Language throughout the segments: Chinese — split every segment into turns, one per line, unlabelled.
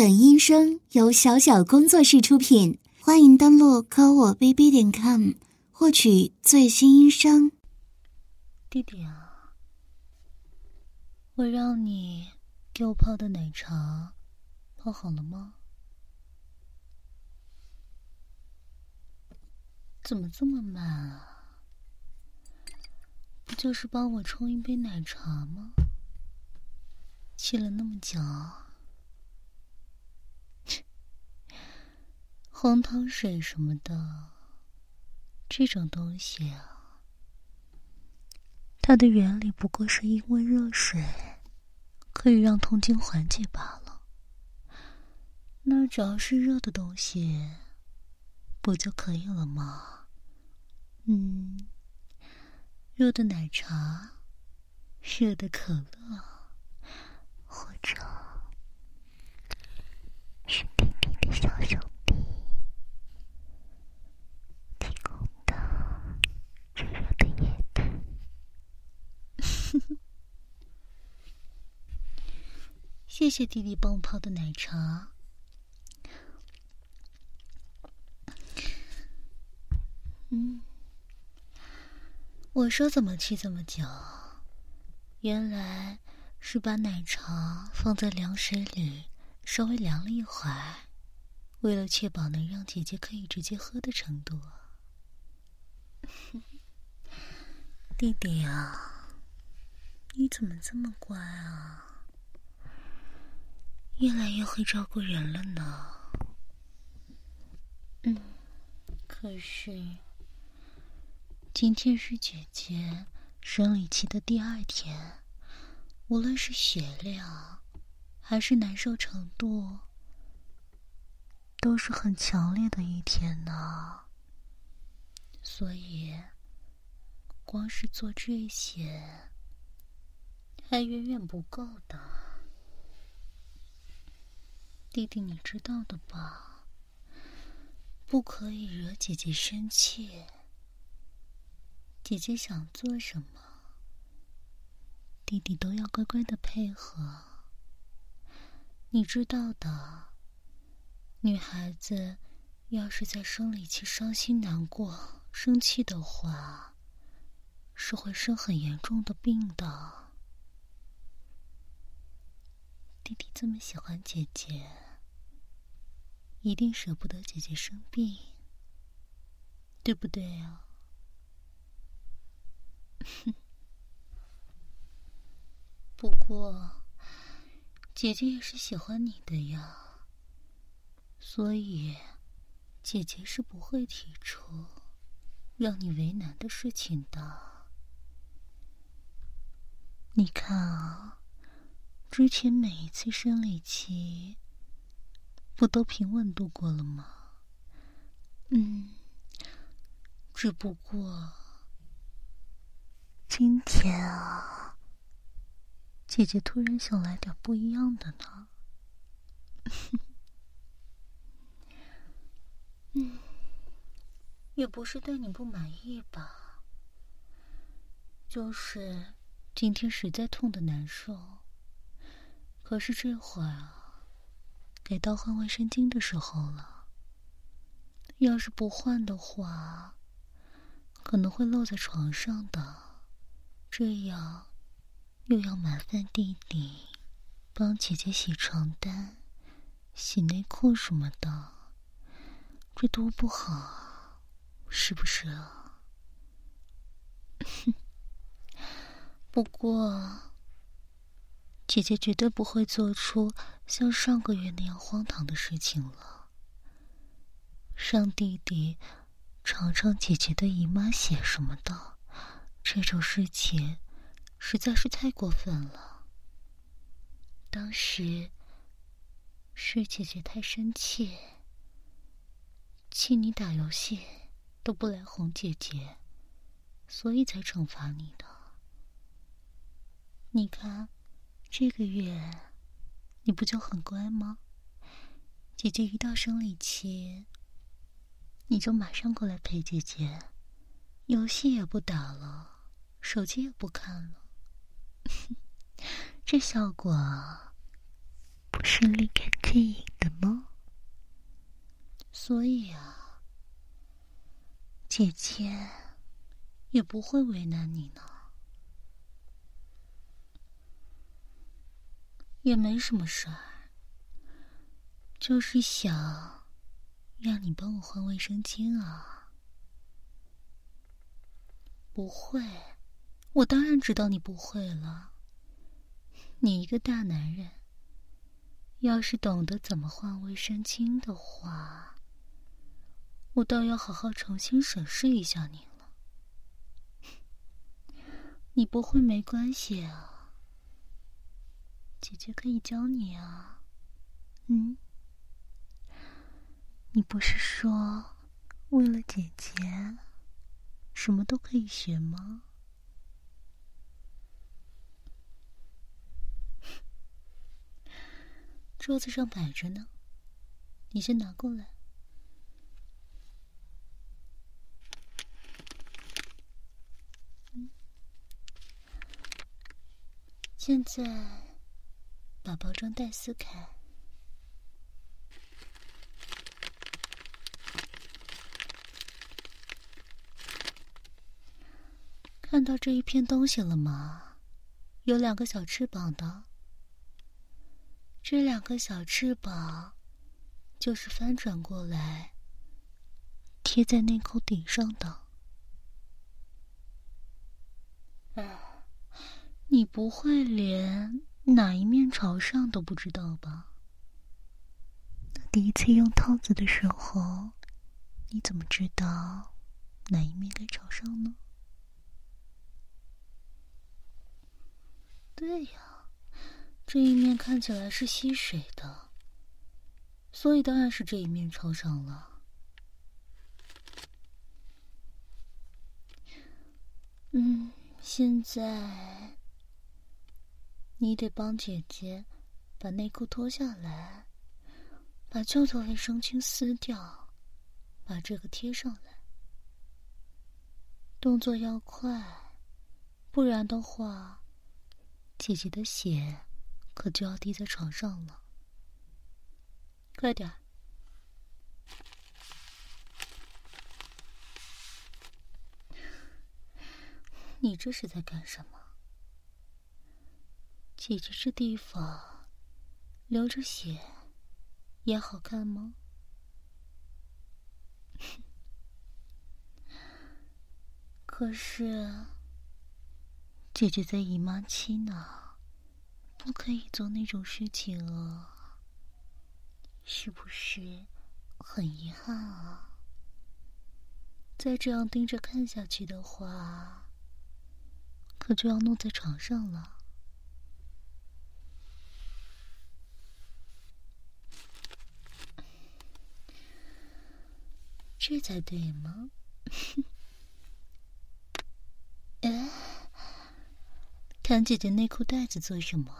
本音声由小小工作室出品，欢迎登录科我 bb 点 com 获取最新音声。
弟弟啊，我让你给我泡的奶茶泡好了吗？怎么这么慢啊？不就是帮我冲一杯奶茶吗？沏了那么久。红糖水什么的，这种东西啊，它的原理不过是因为热水可以让痛经缓解罢了。那只要是热的东西，不就可以了吗？嗯，热的奶茶，热的可乐，或者是弟弟的小手。谢谢弟弟帮我泡的奶茶。嗯，我说怎么去这么久，原来是把奶茶放在凉水里稍微凉了一会儿，为了确保能让姐姐可以直接喝的程度。弟弟啊，你怎么这么乖啊？越来越会照顾人了呢。嗯，可是今天是姐姐生理期的第二天，无论是血量还是难受程度，都是很强烈的一天呢。所以，光是做这些还远远不够的。弟弟，你知道的吧？不可以惹姐姐生气。姐姐想做什么，弟弟都要乖乖的配合。你知道的，女孩子要是在生理期伤心难过、生气的话，是会生很严重的病的。弟弟这么喜欢姐姐，一定舍不得姐姐生病，对不对呀？不过，姐姐也是喜欢你的呀，所以姐姐是不会提出让你为难的事情的。你看啊。之前每一次生理期，不都平稳度过了吗？嗯，只不过今天啊，姐姐突然想来点不一样的呢。嗯，也不是对你不满意吧，就是今天实在痛的难受。可是这会儿啊，该到换卫生巾的时候了。要是不换的话，可能会漏在床上的。这样又要麻烦弟弟帮姐姐洗床单、洗内裤什么的，这多不好啊，是不是啊？哼 不过。姐姐绝对不会做出像上个月那样荒唐的事情了。让弟弟尝尝姐姐的姨妈血什么的，这种事情实在是太过分了。当时是姐姐太生气，气你打游戏都不来哄姐姐，所以才惩罚你的。你看。这个月你不就很乖吗？姐姐一到生理期，你就马上过来陪姐姐，游戏也不打了，手机也不看了。这效果不是立竿见影的吗所以啊，姐姐也不会为难你呢，也没什么事儿，就是想让你帮我换卫生巾啊。不会，我当然知道你不会了。你一个大男人，要是懂得怎么换卫生巾的话，我倒要好好重新审视一下你了。你不会没关系啊，姐姐可以教你啊。嗯，你不是说为了姐姐，什么都可以学吗？桌子上摆着呢，你先拿过来。现在把包装袋撕开，看到这一片东西了吗？有两个小翅膀的。这两个小翅膀，就是翻转过来贴在内裤顶上的。哎，你不会连哪一面朝上都不知道吧？那第一次用套子的时候，你怎么知道哪一面该朝上呢？对呀。这一面看起来是吸水的，所以当然是这一面朝上了。嗯，现在你得帮姐姐把内裤脱下来，把旧的卫生巾撕掉，把这个贴上来。动作要快，不然的话，姐姐的血。可就要滴在床上了，快点！你这是在干什么？姐姐这地方流着血也好看吗？可是姐姐在姨妈期呢。不可以做那种事情啊！是不是很遗憾啊？再这样盯着看下去的话，可就要弄在床上了。这才对吗？哎，看姐姐内裤袋子做什么？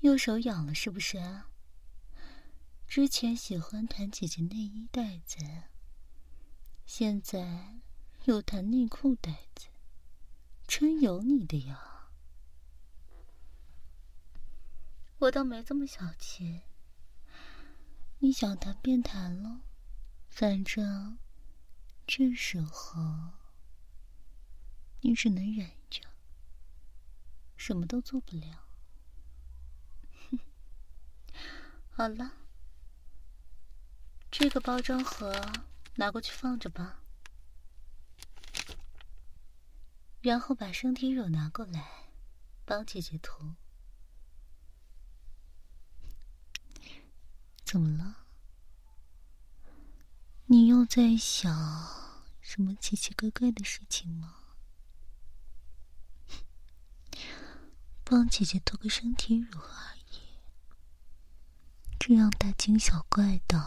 右手痒了是不是？之前喜欢弹姐姐内衣带子，现在又弹内裤带子，真有你的呀！我倒没这么小气，你想弹便弹了，反正这时候你只能忍着，什么都做不了。好了，这个包装盒拿过去放着吧，然后把身体乳拿过来，帮姐姐涂。怎么了？你又在想什么奇奇怪怪的事情吗？帮姐姐涂个身体乳而已！这样大惊小怪的，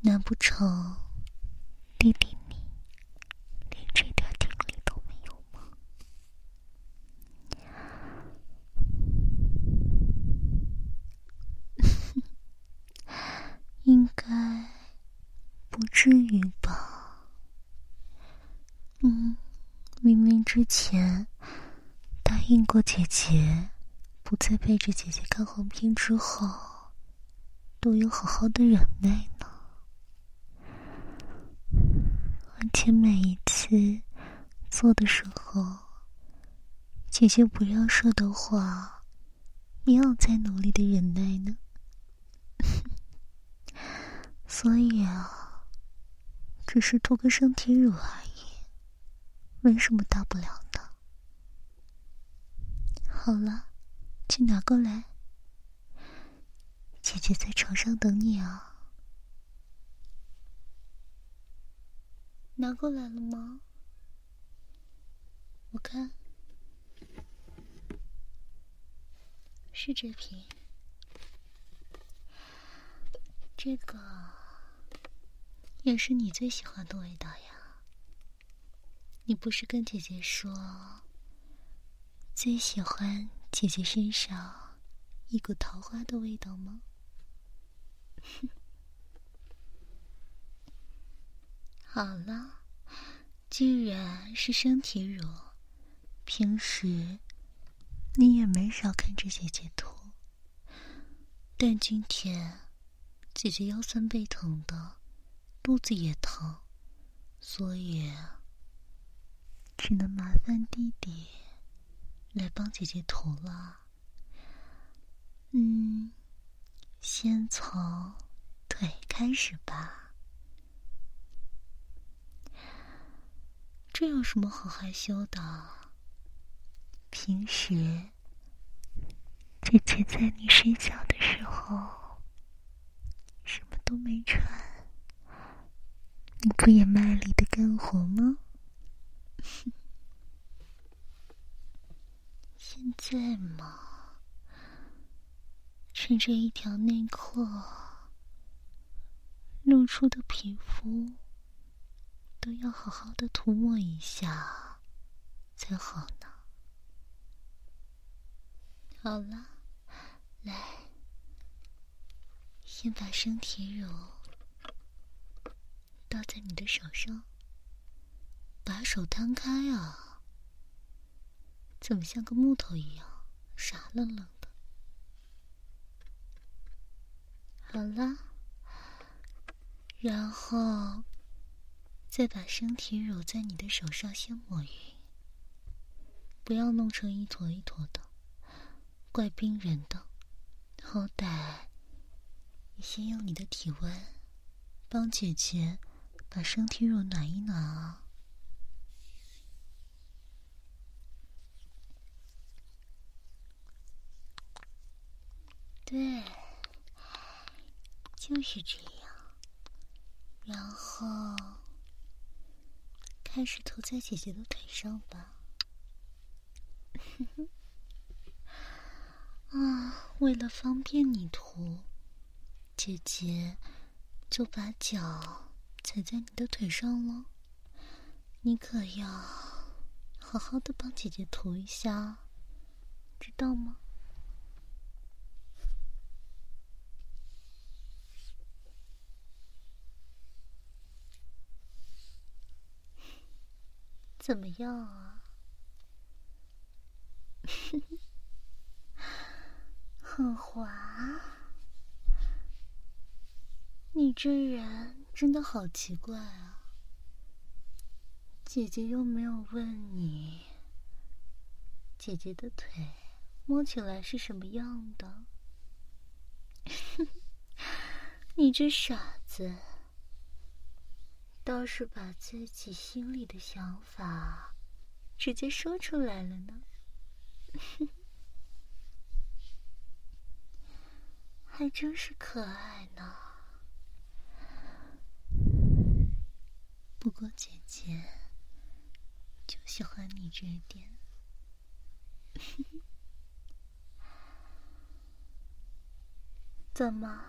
难不成弟弟你连这点听力都没有吗？应该不至于吧？嗯，明明之前答应过姐姐，不再背着姐姐看黄片之后。都有好好的忍耐呢。而且每一次做的时候，姐姐不要说的话，也要再努力的忍耐呢。所以啊，只是涂个身体乳而已，没什么大不了的。好了，去拿过来。姐姐在床上等你啊。拿过来了吗？我看是这瓶，这个也是你最喜欢的味道呀。你不是跟姐姐说最喜欢姐姐身上一股桃花的味道吗？好了，既然是身体乳，平时你也没少看着姐姐涂。但今天姐姐腰酸背疼的，肚子也疼，所以只能麻烦弟弟来帮姐姐涂了。嗯，先从腿开始吧。这有什么好害羞的？平时姐姐在你睡觉的时候，什么都没穿，你不也卖力的干活吗？现在嘛，趁着一条内裤露出的皮肤。都要好好的涂抹一下才好呢。好了，来，先把身体乳倒在你的手上，把手摊开啊！怎么像个木头一样傻愣愣的？好了，然后。再把身体乳在你的手上先抹匀，不要弄成一坨一坨的，怪冰人的。好歹你先用你的体温帮姐姐把身体乳暖一暖啊。对，就是这样，然后。开始涂在姐姐的腿上吧。啊，为了方便你涂，姐姐就把脚踩在你的腿上了。你可要好好的帮姐姐涂一下，知道吗？怎么样啊？很滑。你这人真的好奇怪啊！姐姐又没有问你，姐姐的腿摸起来是什么样的？你这傻子！倒是把自己心里的想法直接说出来了呢，还真是可爱呢。不过姐姐就喜欢你这一点，怎么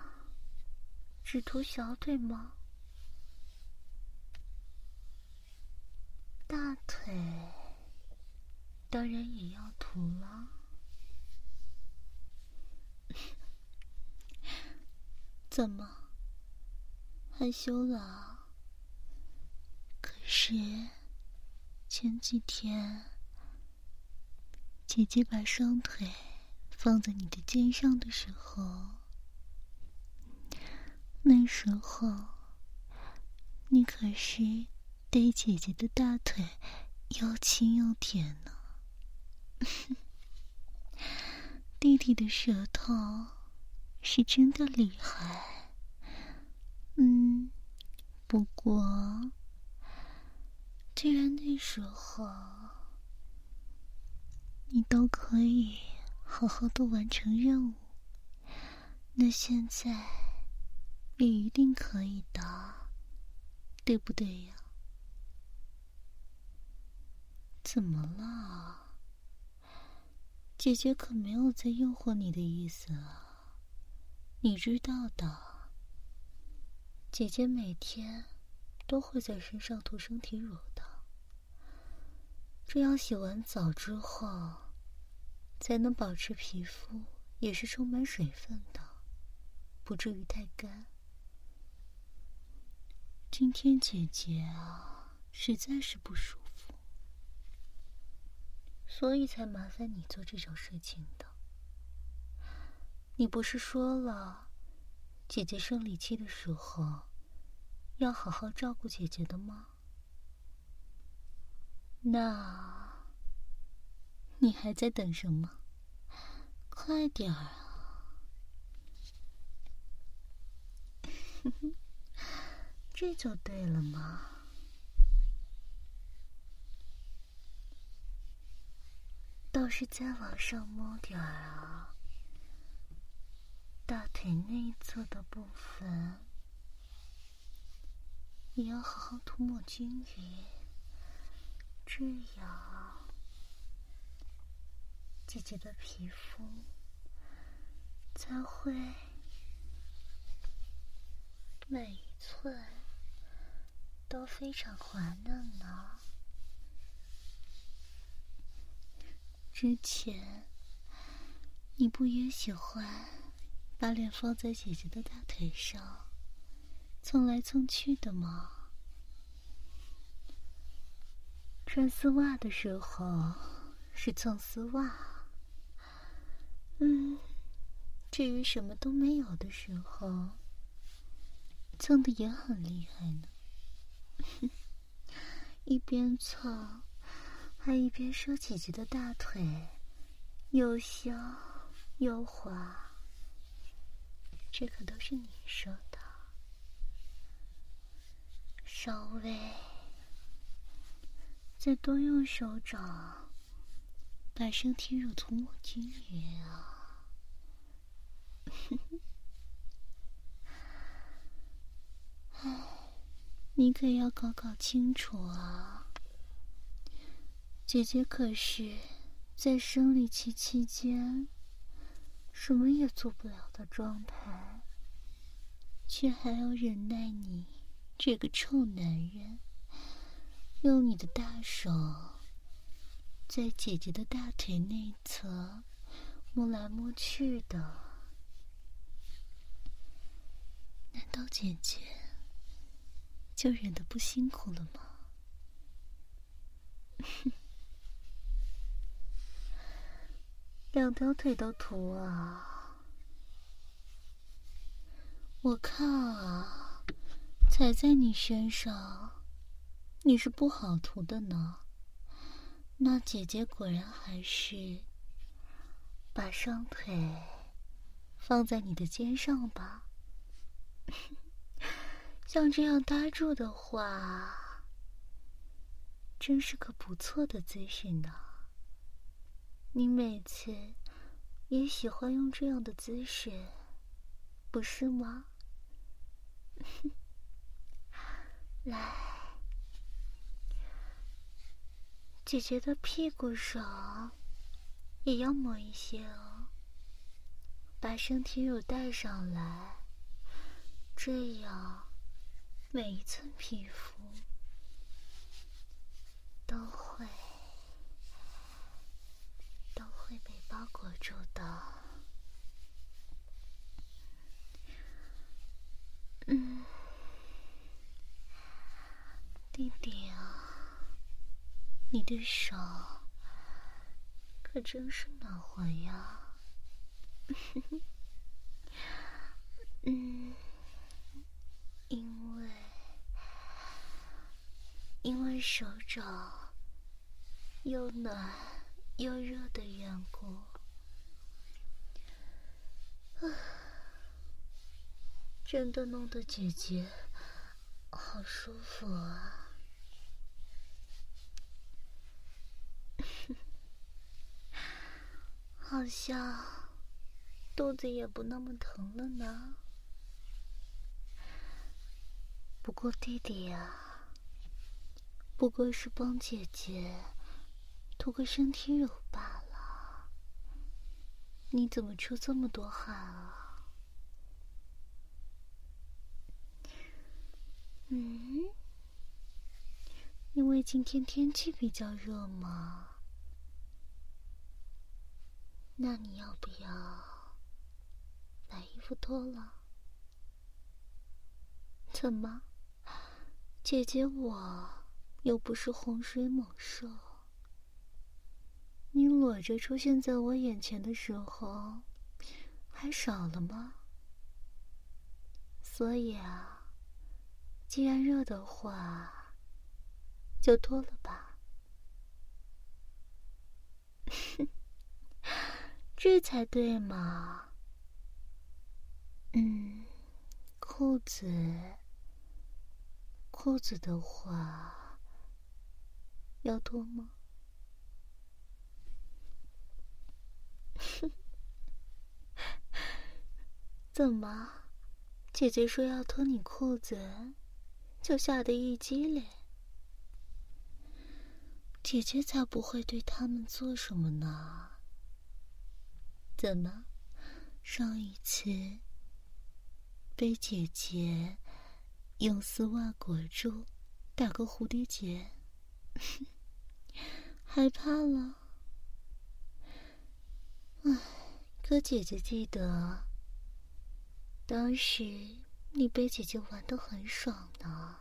只涂小腿吗？大腿当然也要涂了，怎么害羞了？是前几天姐姐把双腿放在你的肩上的时候，那时候，你可是对姐姐的大腿又亲又舔呢。弟弟的舌头是真的厉害。嗯，不过，既然那时候你都可以好好的完成任务，那现在。也一定可以的，对不对呀？怎么了？姐姐可没有在诱惑你的意思啊！你知道的，姐姐每天都会在身上涂身体乳的，这样洗完澡之后，才能保持皮肤也是充满水分的，不至于太干。今天姐姐啊，实在是不舒服，所以才麻烦你做这种事情的。你不是说了，姐姐生理期的时候要好好照顾姐姐的吗？那，你还在等什么？快点儿啊！这就对了嘛！倒是再往上摸点儿啊，大腿内侧的部分也要好好涂抹均匀，这样姐姐的皮肤才会每一寸。都非常滑嫩呢。之前你不也喜欢把脸放在姐姐的大腿上蹭来蹭去的吗？穿丝袜的时候是蹭丝袜，嗯，至于什么都没有的时候，蹭的也很厉害呢。一边蹭，还一边说姐姐的大腿又香又滑，这可都是你说的。稍微再多用手掌把身体乳涂抹均匀啊！你可要搞搞清楚啊！姐姐可是在生理期期间什么也做不了的状态，却还要忍耐你这个臭男人用你的大手在姐姐的大腿内侧摸来摸去的，难道姐姐？就忍得不辛苦了吗？两条腿都涂啊！我看啊，踩在你身上，你是不好涂的呢。那姐姐果然还是把双腿放在你的肩上吧。像这样搭住的话，真是个不错的姿势呢。你每次也喜欢用这样的姿势，不是吗？来，姐姐的屁股上也要抹一些哦，把身体乳带上来，这样。每一寸皮肤都会都会被包裹住的。弟弟啊，你的手可真是暖和呀！嗯，因为因为手掌又暖又热的缘故，啊，真的弄得姐姐好舒服啊！好像肚子也不那么疼了呢。不过弟弟呀，不过是帮姐姐涂个身体乳罢了，你怎么出这么多汗啊？嗯，因为今天天气比较热嘛。那你要不要把衣服脱了？怎么？姐姐，我又不是洪水猛兽，你裸着出现在我眼前的时候还少了吗？所以啊，既然热的话，就脱了吧。这才对嘛。嗯，裤子。裤子的话，要脱吗？怎么，姐姐说要脱你裤子，就吓得一激灵？姐姐才不会对他们做什么呢。怎么，上一次被姐姐？用丝袜裹住，打个蝴蝶结，害怕了。唉，可姐姐记得，当时你被姐姐玩的很爽呢。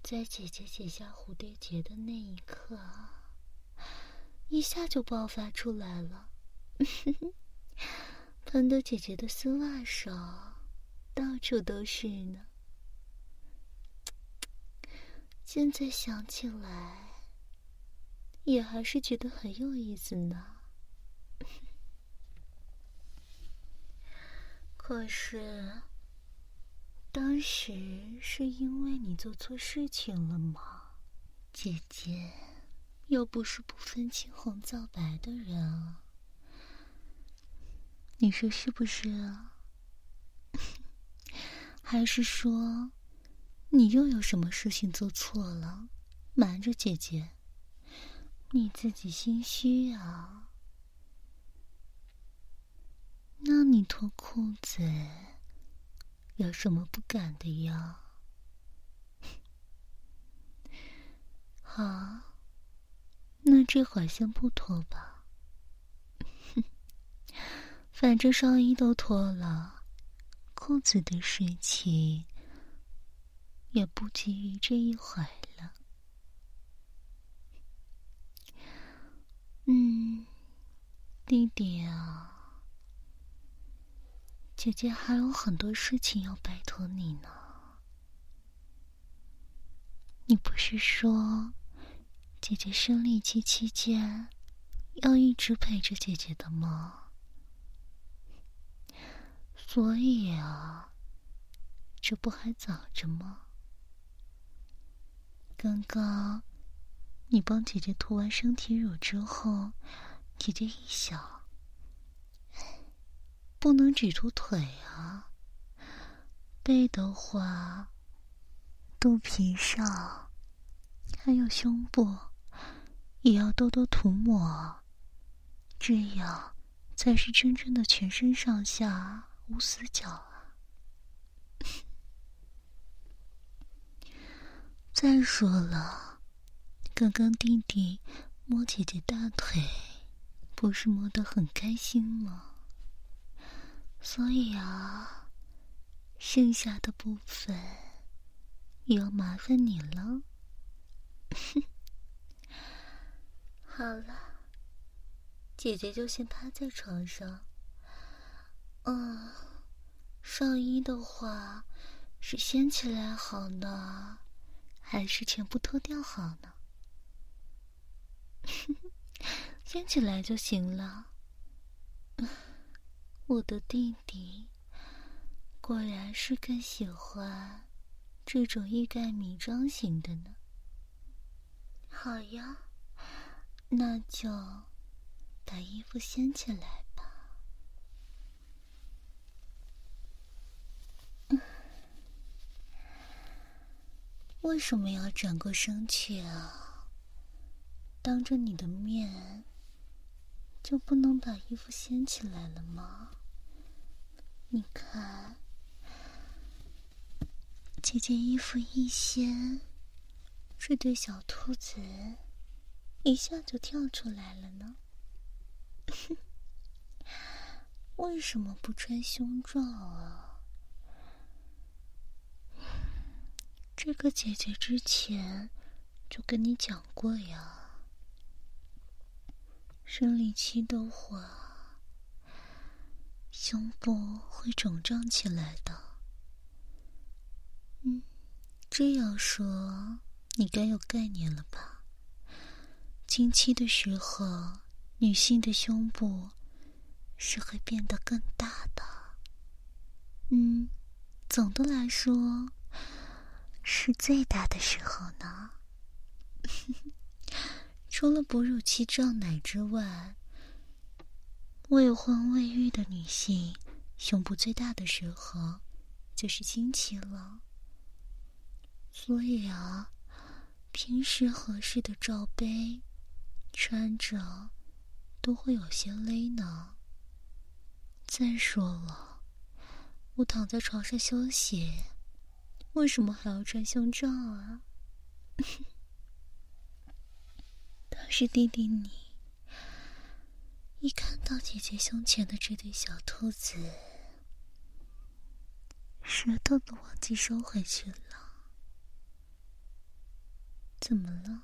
在姐姐解下蝴蝶结的那一刻，一下就爆发出来了，喷的姐姐的丝袜手到处都是呢。现在想起来，也还是觉得很有意思呢。可是，当时是因为你做错事情了吗？姐姐又不是不分青红皂白的人，你说是不是啊？还是说？你又有什么事情做错了，瞒着姐姐？你自己心虚啊？那你脱裤子有什么不敢的呀？好，那这会儿先不脱吧。反正上衣都脱了，裤子的事情。也不急于这一会了。嗯，弟弟啊，姐姐还有很多事情要拜托你呢。你不是说姐姐生理期期间要一直陪着姐姐的吗？所以啊，这不还早着吗？刚刚，你帮姐姐涂完身体乳之后，姐姐一想，不能只涂腿啊，背的话，肚皮上还有胸部，也要多多涂抹，这样才是真正的全身上下无死角啊。再说了，刚刚弟弟摸姐姐大腿，不是摸得很开心吗？所以啊，剩下的部分也要麻烦你了。好了，姐姐就先趴在床上。嗯，上衣的话是掀起来好呢。还是全部脱掉好呢？掀起来就行了。我的弟弟果然是更喜欢这种欲盖弥彰型的呢。好呀，那就把衣服掀起来吧。为什么要转过身去啊？当着你的面，就不能把衣服掀起来了吗？你看，姐姐衣服一掀，这对小兔子一下就跳出来了呢。为什么不穿胸罩啊？这个姐姐之前就跟你讲过呀，生理期的话。胸部会肿胀起来的。嗯，这样说你该有概念了吧？经期的时候，女性的胸部是会变得更大的。嗯，总的来说是最大的时候呢。除了哺乳期胀奶之外。未婚未育的女性，胸部最大的时候就是经期了。所以啊，平时合适的罩杯穿着都会有些勒呢。再说了，我躺在床上休息，为什么还要穿胸罩啊？倒是弟弟你。一看到姐姐胸前的这对小兔子，舌头都忘记收回去了。怎么了？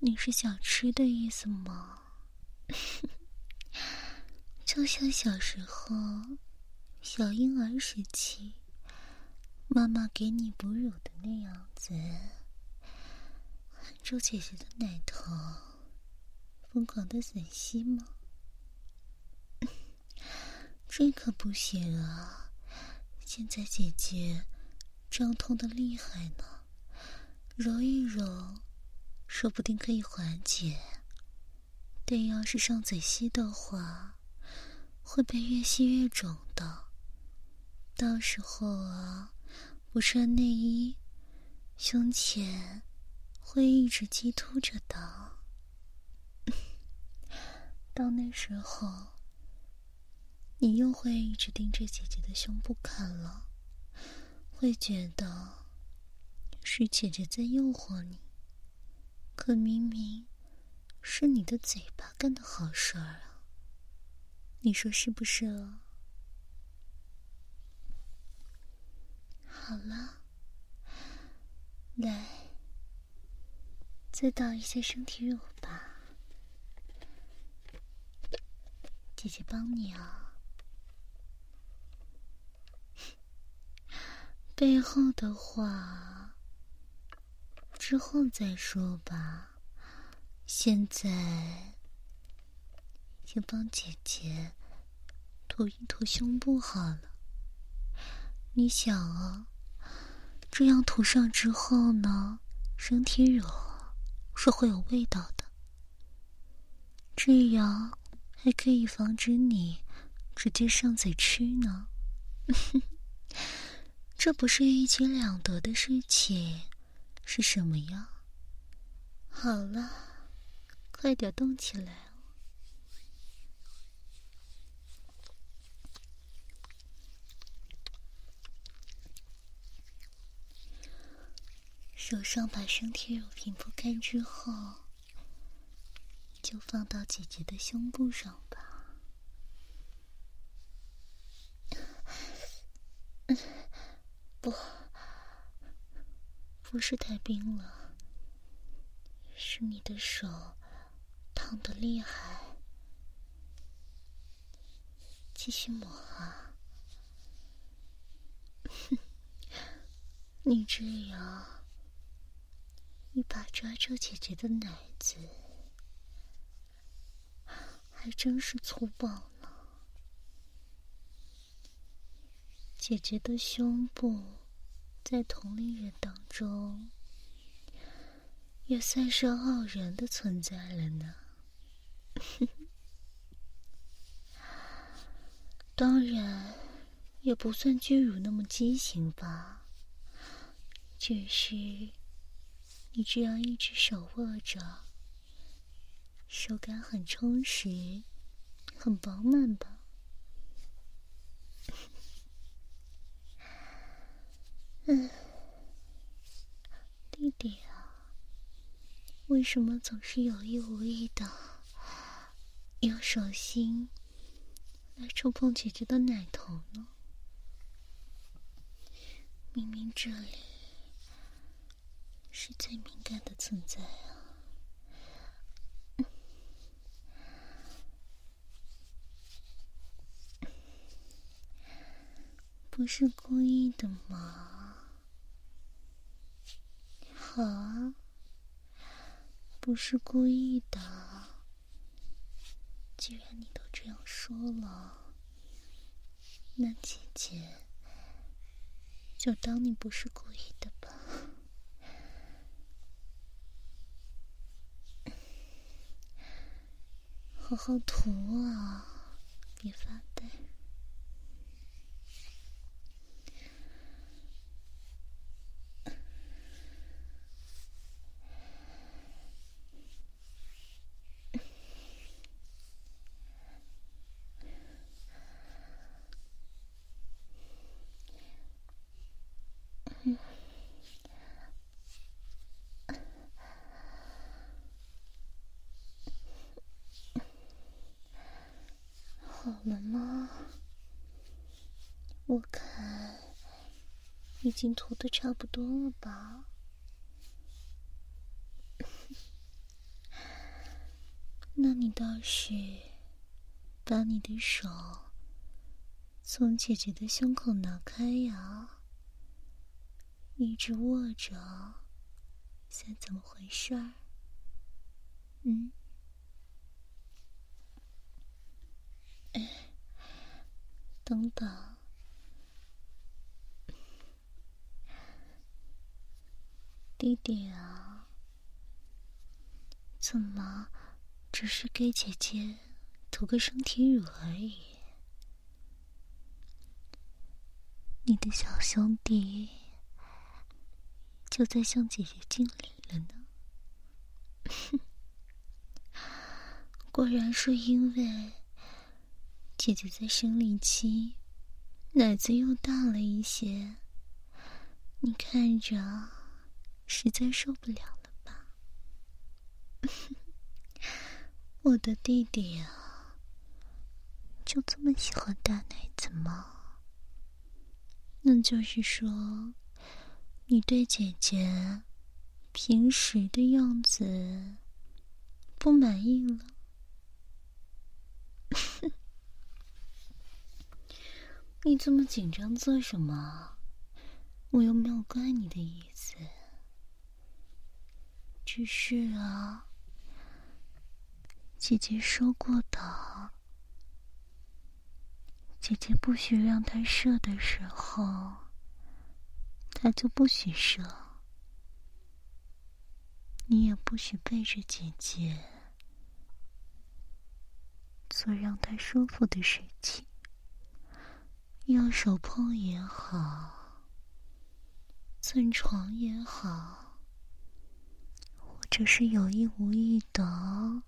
你是想吃的意思吗？就像小时候小婴儿时期，妈妈给你哺乳的那样子，含住姐姐的奶头。疯狂的吮吸吗？这可不行啊！现在姐姐胀痛的厉害呢，揉一揉，说不定可以缓解。但要是上嘴吸的话，会被越吸越肿的。到时候啊，不穿内衣，胸前会一直激凸着的。到那时候，你又会一直盯着姐姐的胸部看了，会觉得是姐姐在诱惑你，可明明是你的嘴巴干的好事儿啊！你说是不是啊？好了，来，再倒一些身体乳吧。姐姐帮你啊，背后的话之后再说吧。现在先帮姐姐涂一涂胸部好了。你想啊，这样涂上之后呢，身体乳是会有味道的，这样。还可以防止你直接上嘴吃呢，这不是一举两得的事情，是什么呀？好了，快点动起来哦！手上把身体乳平铺开之后。就放到姐姐的胸部上吧。不，不是太冰了，是你的手烫的厉害。继续抹啊，你这样一把抓住姐姐的奶子，还真是粗暴呢。姐姐的胸部在同龄人当中也算是傲人的存在了呢。当然，也不算巨乳那么畸形吧。只是你这样一只手握着，手感很充实，很饱满吧？嗯，弟弟啊，为什么总是有意无意的用手心来触碰姐姐的奶头呢？明明这里……是最敏感的存在啊！不是故意的吗？好啊，不是故意的。既然你都这样说了，那姐姐就当你不是故意的吧。好好涂啊，别发呆。好了吗？我看已经涂的差不多了吧。那你倒是把你的手从姐姐的胸口拿开呀，一直握着，现怎么回事儿？嗯？等等，弟弟啊，怎么只是给姐姐涂个身体乳而已？你的小兄弟就在向姐姐敬礼了呢。果然是因为。姐姐在生理期，奶子又大了一些，你看着实在受不了了吧？我的弟弟啊，就这么喜欢大奶子吗？那就是说，你对姐姐平时的样子不满意了？你这么紧张做什么？我又没有怪你的意思，只是啊，姐姐说过的，姐姐不许让他射的时候，他就不许射，你也不许背着姐姐做让他舒服的事情。用手碰也好，蹭床也好，者是有意无意的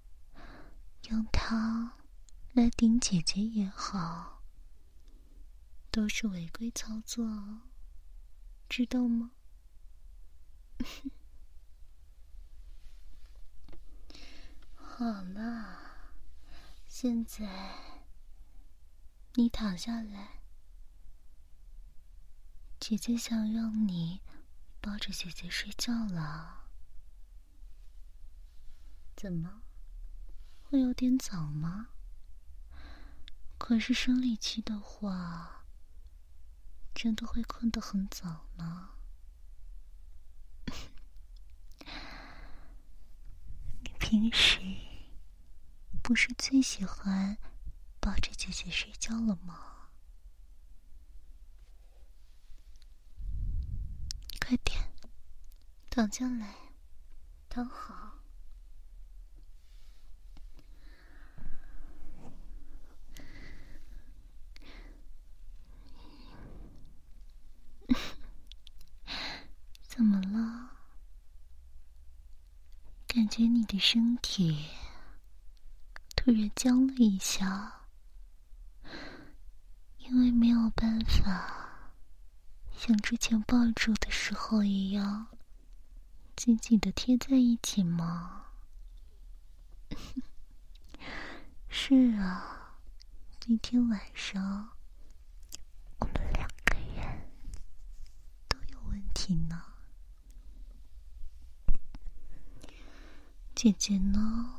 用它来顶姐姐也好，都是违规操作，知道吗？好了，现在你躺下来。姐姐想让你抱着姐姐睡觉了，怎么会有点早吗？可是生理期的话。真的会困得很早呢。你平时不是最喜欢抱着姐姐睡觉了吗？快点，躺下来，躺好。感觉你的身体突然僵了一下，因为没有办法像之前抱住的时候一样紧紧的贴在一起吗？是啊，今天晚上我们两个人都有问题呢。姐姐呢？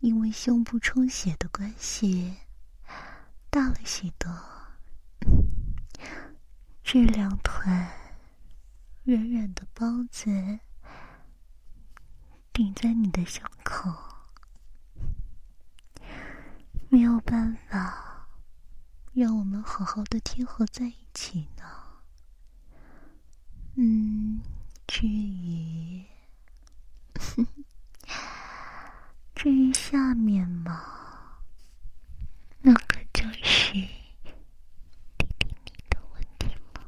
因为胸部充血的关系，大了许多。这两团软软的包子顶在你的胸口，没有办法让我们好好的贴合在一起呢。嗯，至于。至于下面嘛，那可就是弟弟你的问题了。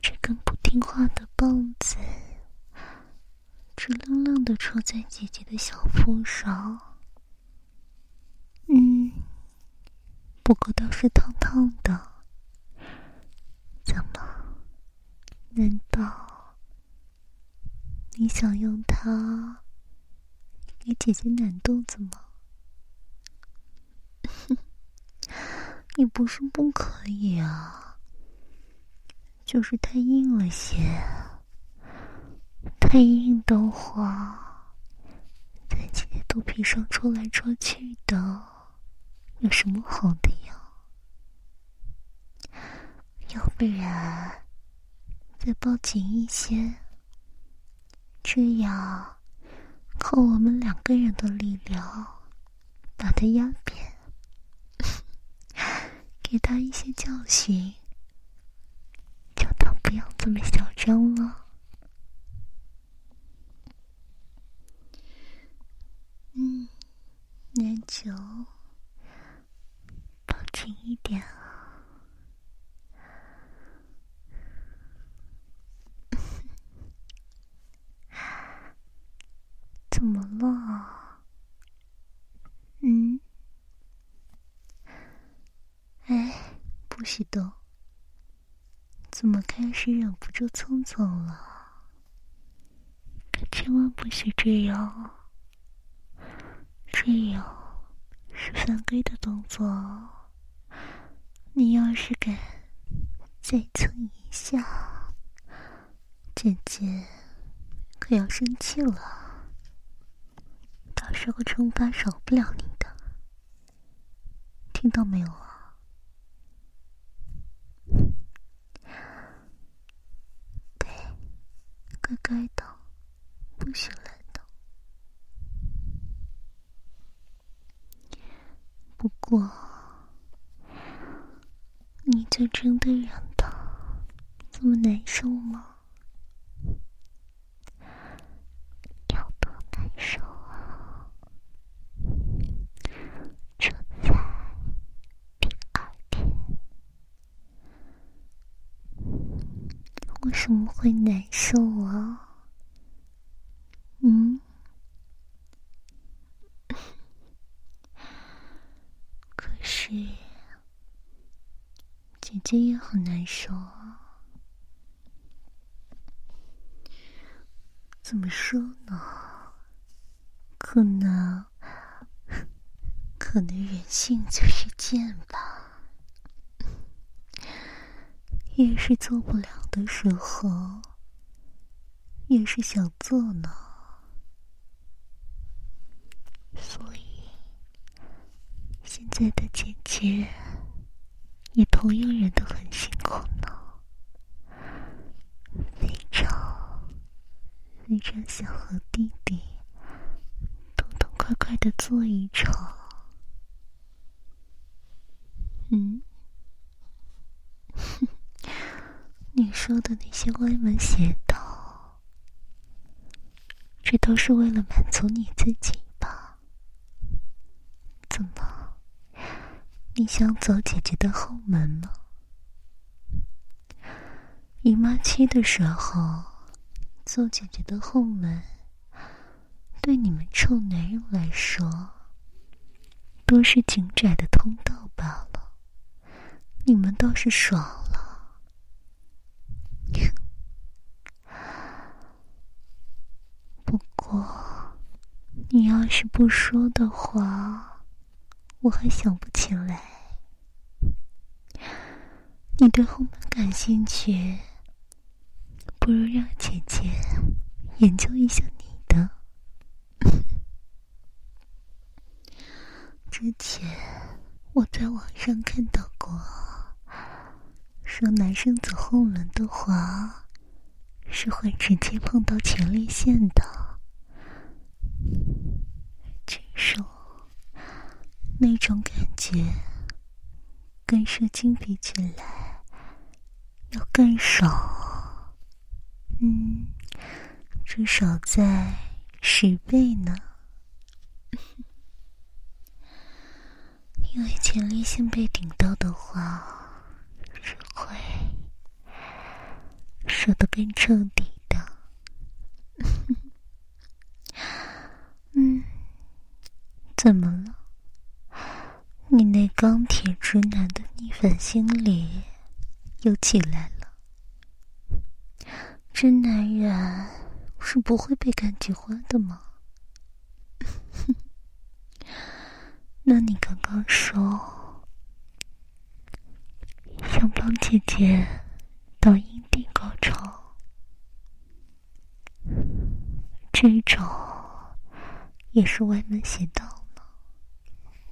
这根不听话的棒子，直愣愣的戳在姐姐的小腹上。嗯，不过倒是烫烫的。怎么？难？想用它给姐姐暖肚子吗？也不是不可以啊，就是太硬了些。太硬的话，在姐姐肚皮上戳来戳去的，有什么好的呀？要不然，再抱紧一些。这样，靠我们两个人的力量，把他压扁，给他一些教训，叫他不要这么嚣张了。嗯，那就抱紧一点。怎么了？嗯？哎，不许动！怎么开始忍不住蹭蹭了？可千万不许这样！这样是犯规的动作。你要是敢再蹭一下，姐姐可要生气了。到时候惩罚少不了你的，听到没有啊？对，乖乖的，不许乱动。不过，你就真的忍的这么难受吗？有多难受？为什么会难受啊？嗯，可是姐姐也很难受啊。怎么说呢？可能，可能人性就是贱吧。越是做不了的时候，越是想做呢。所以，现在的姐姐也同样忍得很辛苦呢，非常。非常想和弟弟痛痛快快的做一场。嗯，你说的那些歪门邪道，这都是为了满足你自己吧？怎么，你想走姐姐的后门吗？姨妈期的时候，做姐姐的后门，对你们臭男人来说，都是紧窄的通道罢了。你们倒是爽了。不过，你要是不说的话，我还想不起来。你对后门感兴趣？不如让姐姐研究一下你的。之前我在网上看到过，说男生走后门的话，是会直接碰到前列腺的。据说那种感觉跟射精比起来要更爽。嗯，至少在十倍呢。因为前列腺被顶到的话，是会射得更彻底的。嗯，怎么了？你那钢铁直男的逆反心理又起来了？真男人是不会被感激花的吗？那你刚刚说想帮姐姐到阴蒂高潮，这种也是歪门邪道？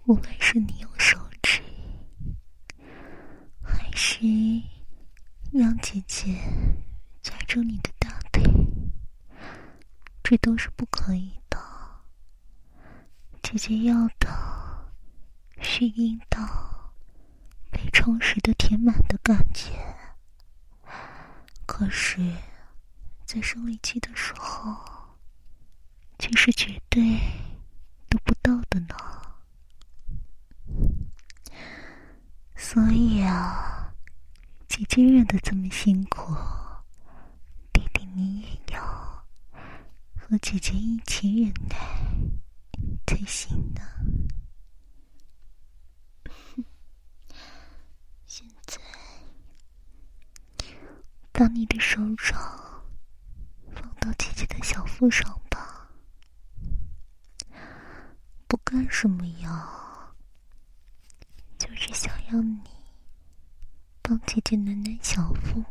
无论是你用手指，还是让姐姐。夹住你的大腿，这都是不可以的。姐姐要的是阴道被充实的填满的感觉，可是，在生理期的时候，却是绝对得不到的呢。所以啊，姐姐忍得这么辛苦。弟弟你也要和姐姐一起忍耐才行呢。现在，把你的手掌放到姐姐的小腹上吧。不干什么呀，就是想要你帮姐姐暖暖小腹。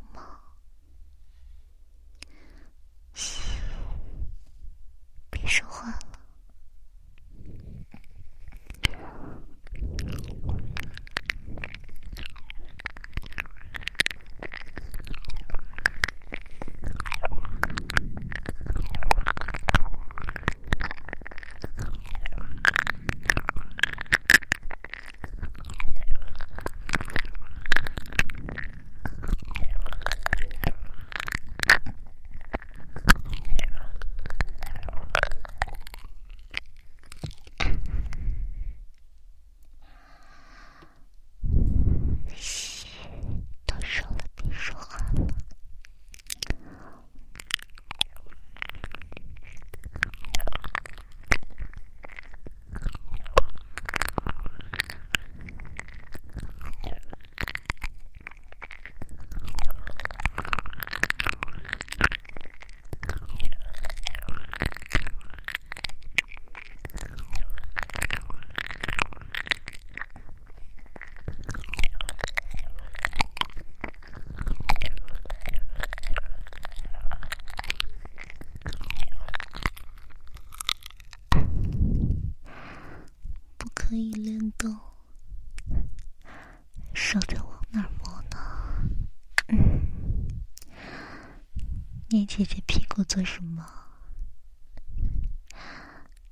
你姐姐屁股做什么？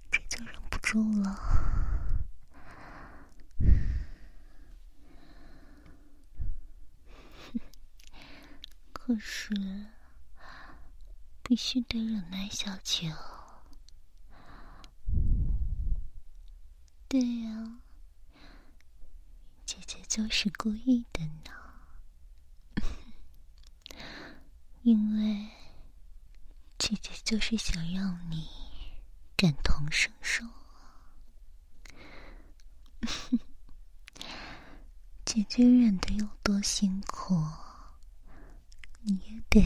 这就忍不住了。可是必须得忍耐，小九。对呀，姐姐就是故意的呢，因为。姐姐就是想让你感同身受。姐姐忍的有多辛苦？你也得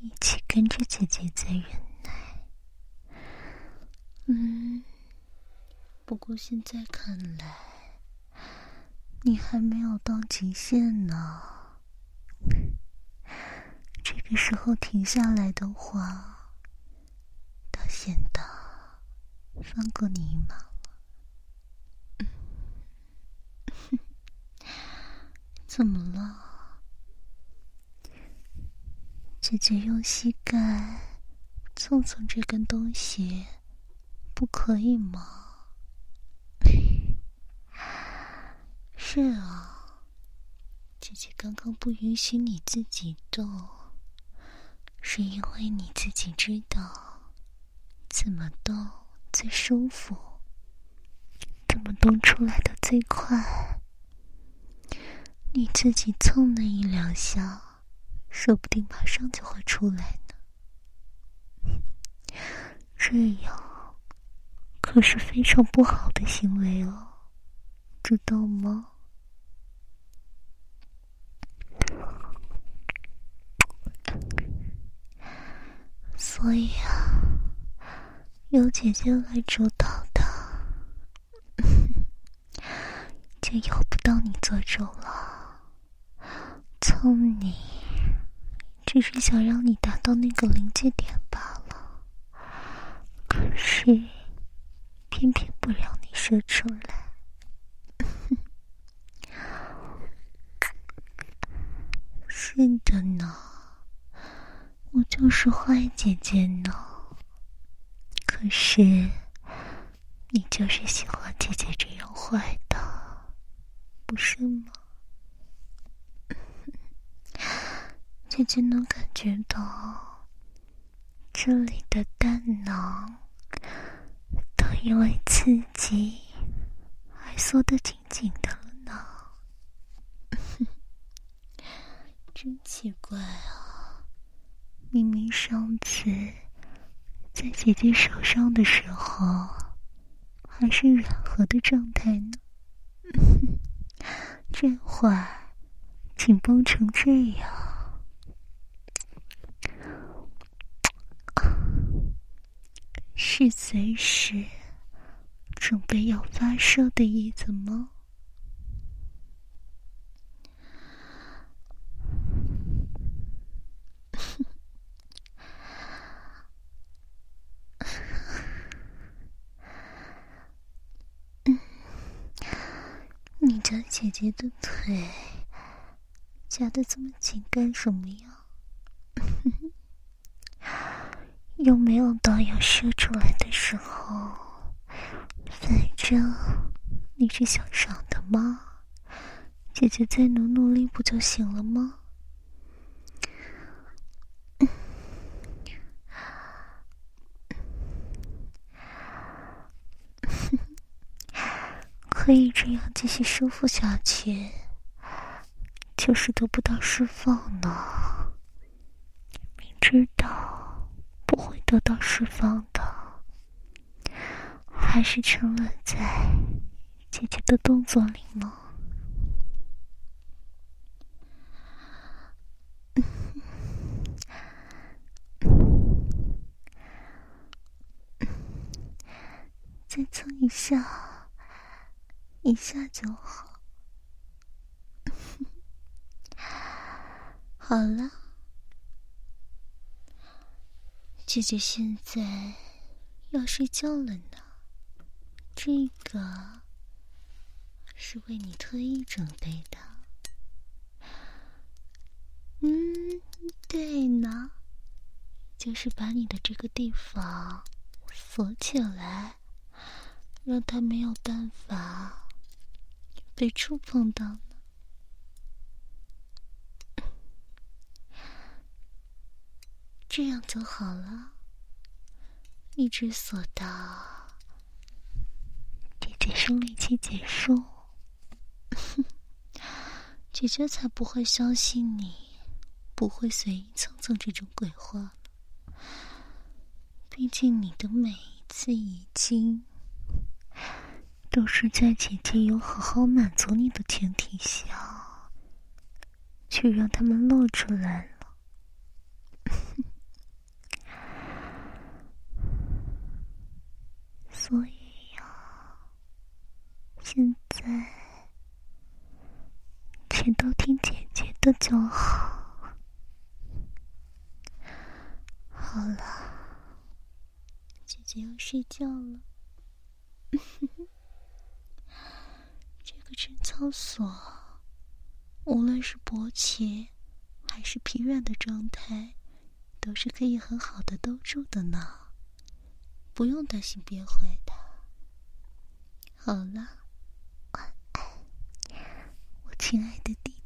一起跟着姐姐在忍耐。嗯，不过现在看来，你还没有到极限呢。这时候停下来的话，倒显得放过你一马了。怎么了？姐姐用膝盖蹭蹭这根东西，不可以吗？是啊，姐姐刚刚不允许你自己动，是因为你自己知道怎么动最舒服，怎么动出来的最快。你自己蹭那一两下。说不定马上就会出来呢，这样可是非常不好的行为哦，知道吗？所以啊，有姐姐来主导的，就由不到你做主了，聪你。只是想让你达到那个临界点罢了，可是偏偏不让你说出来。是的呢，我就是坏姐姐呢。可是你就是喜欢姐姐这样坏的，不是吗？姐姐能感觉到，这里的蛋囊都因为刺激而缩得紧紧的呢。真奇怪啊！明明上次在姐姐手上的时候还是软和的状态呢，这会儿紧绷成这样。是随时准备要发射的意思吗？你家姐姐的腿夹的这么紧干什么呀？又没有到要射出来的时候，反正你是想上的吗？姐姐再努努力不就行了吗？可以这样继续舒服下去，就是得不到释放呢。明知道。不会得到释放的，还是沉沦在姐姐的动作里吗？再蹭一下，一下就好。好了。姐姐现在要睡觉了呢，这个是为你特意准备的。嗯，对呢，就是把你的这个地方锁起来，让他没有办法被触碰到这样就好了，一直锁到姐姐生理期结束，姐姐才不会相信你不会随意蹭蹭这种鬼话。毕竟你的每一次已经都是在姐姐有好好满足你的前提下，去让他们露出来。所以呀，现在全都听姐姐的就好。好了，姐姐要睡觉了。这个贞操所，无论是勃起还是疲软的状态，都是可以很好的兜住的呢。不用担心憋坏的。好了，晚安，我亲爱的弟。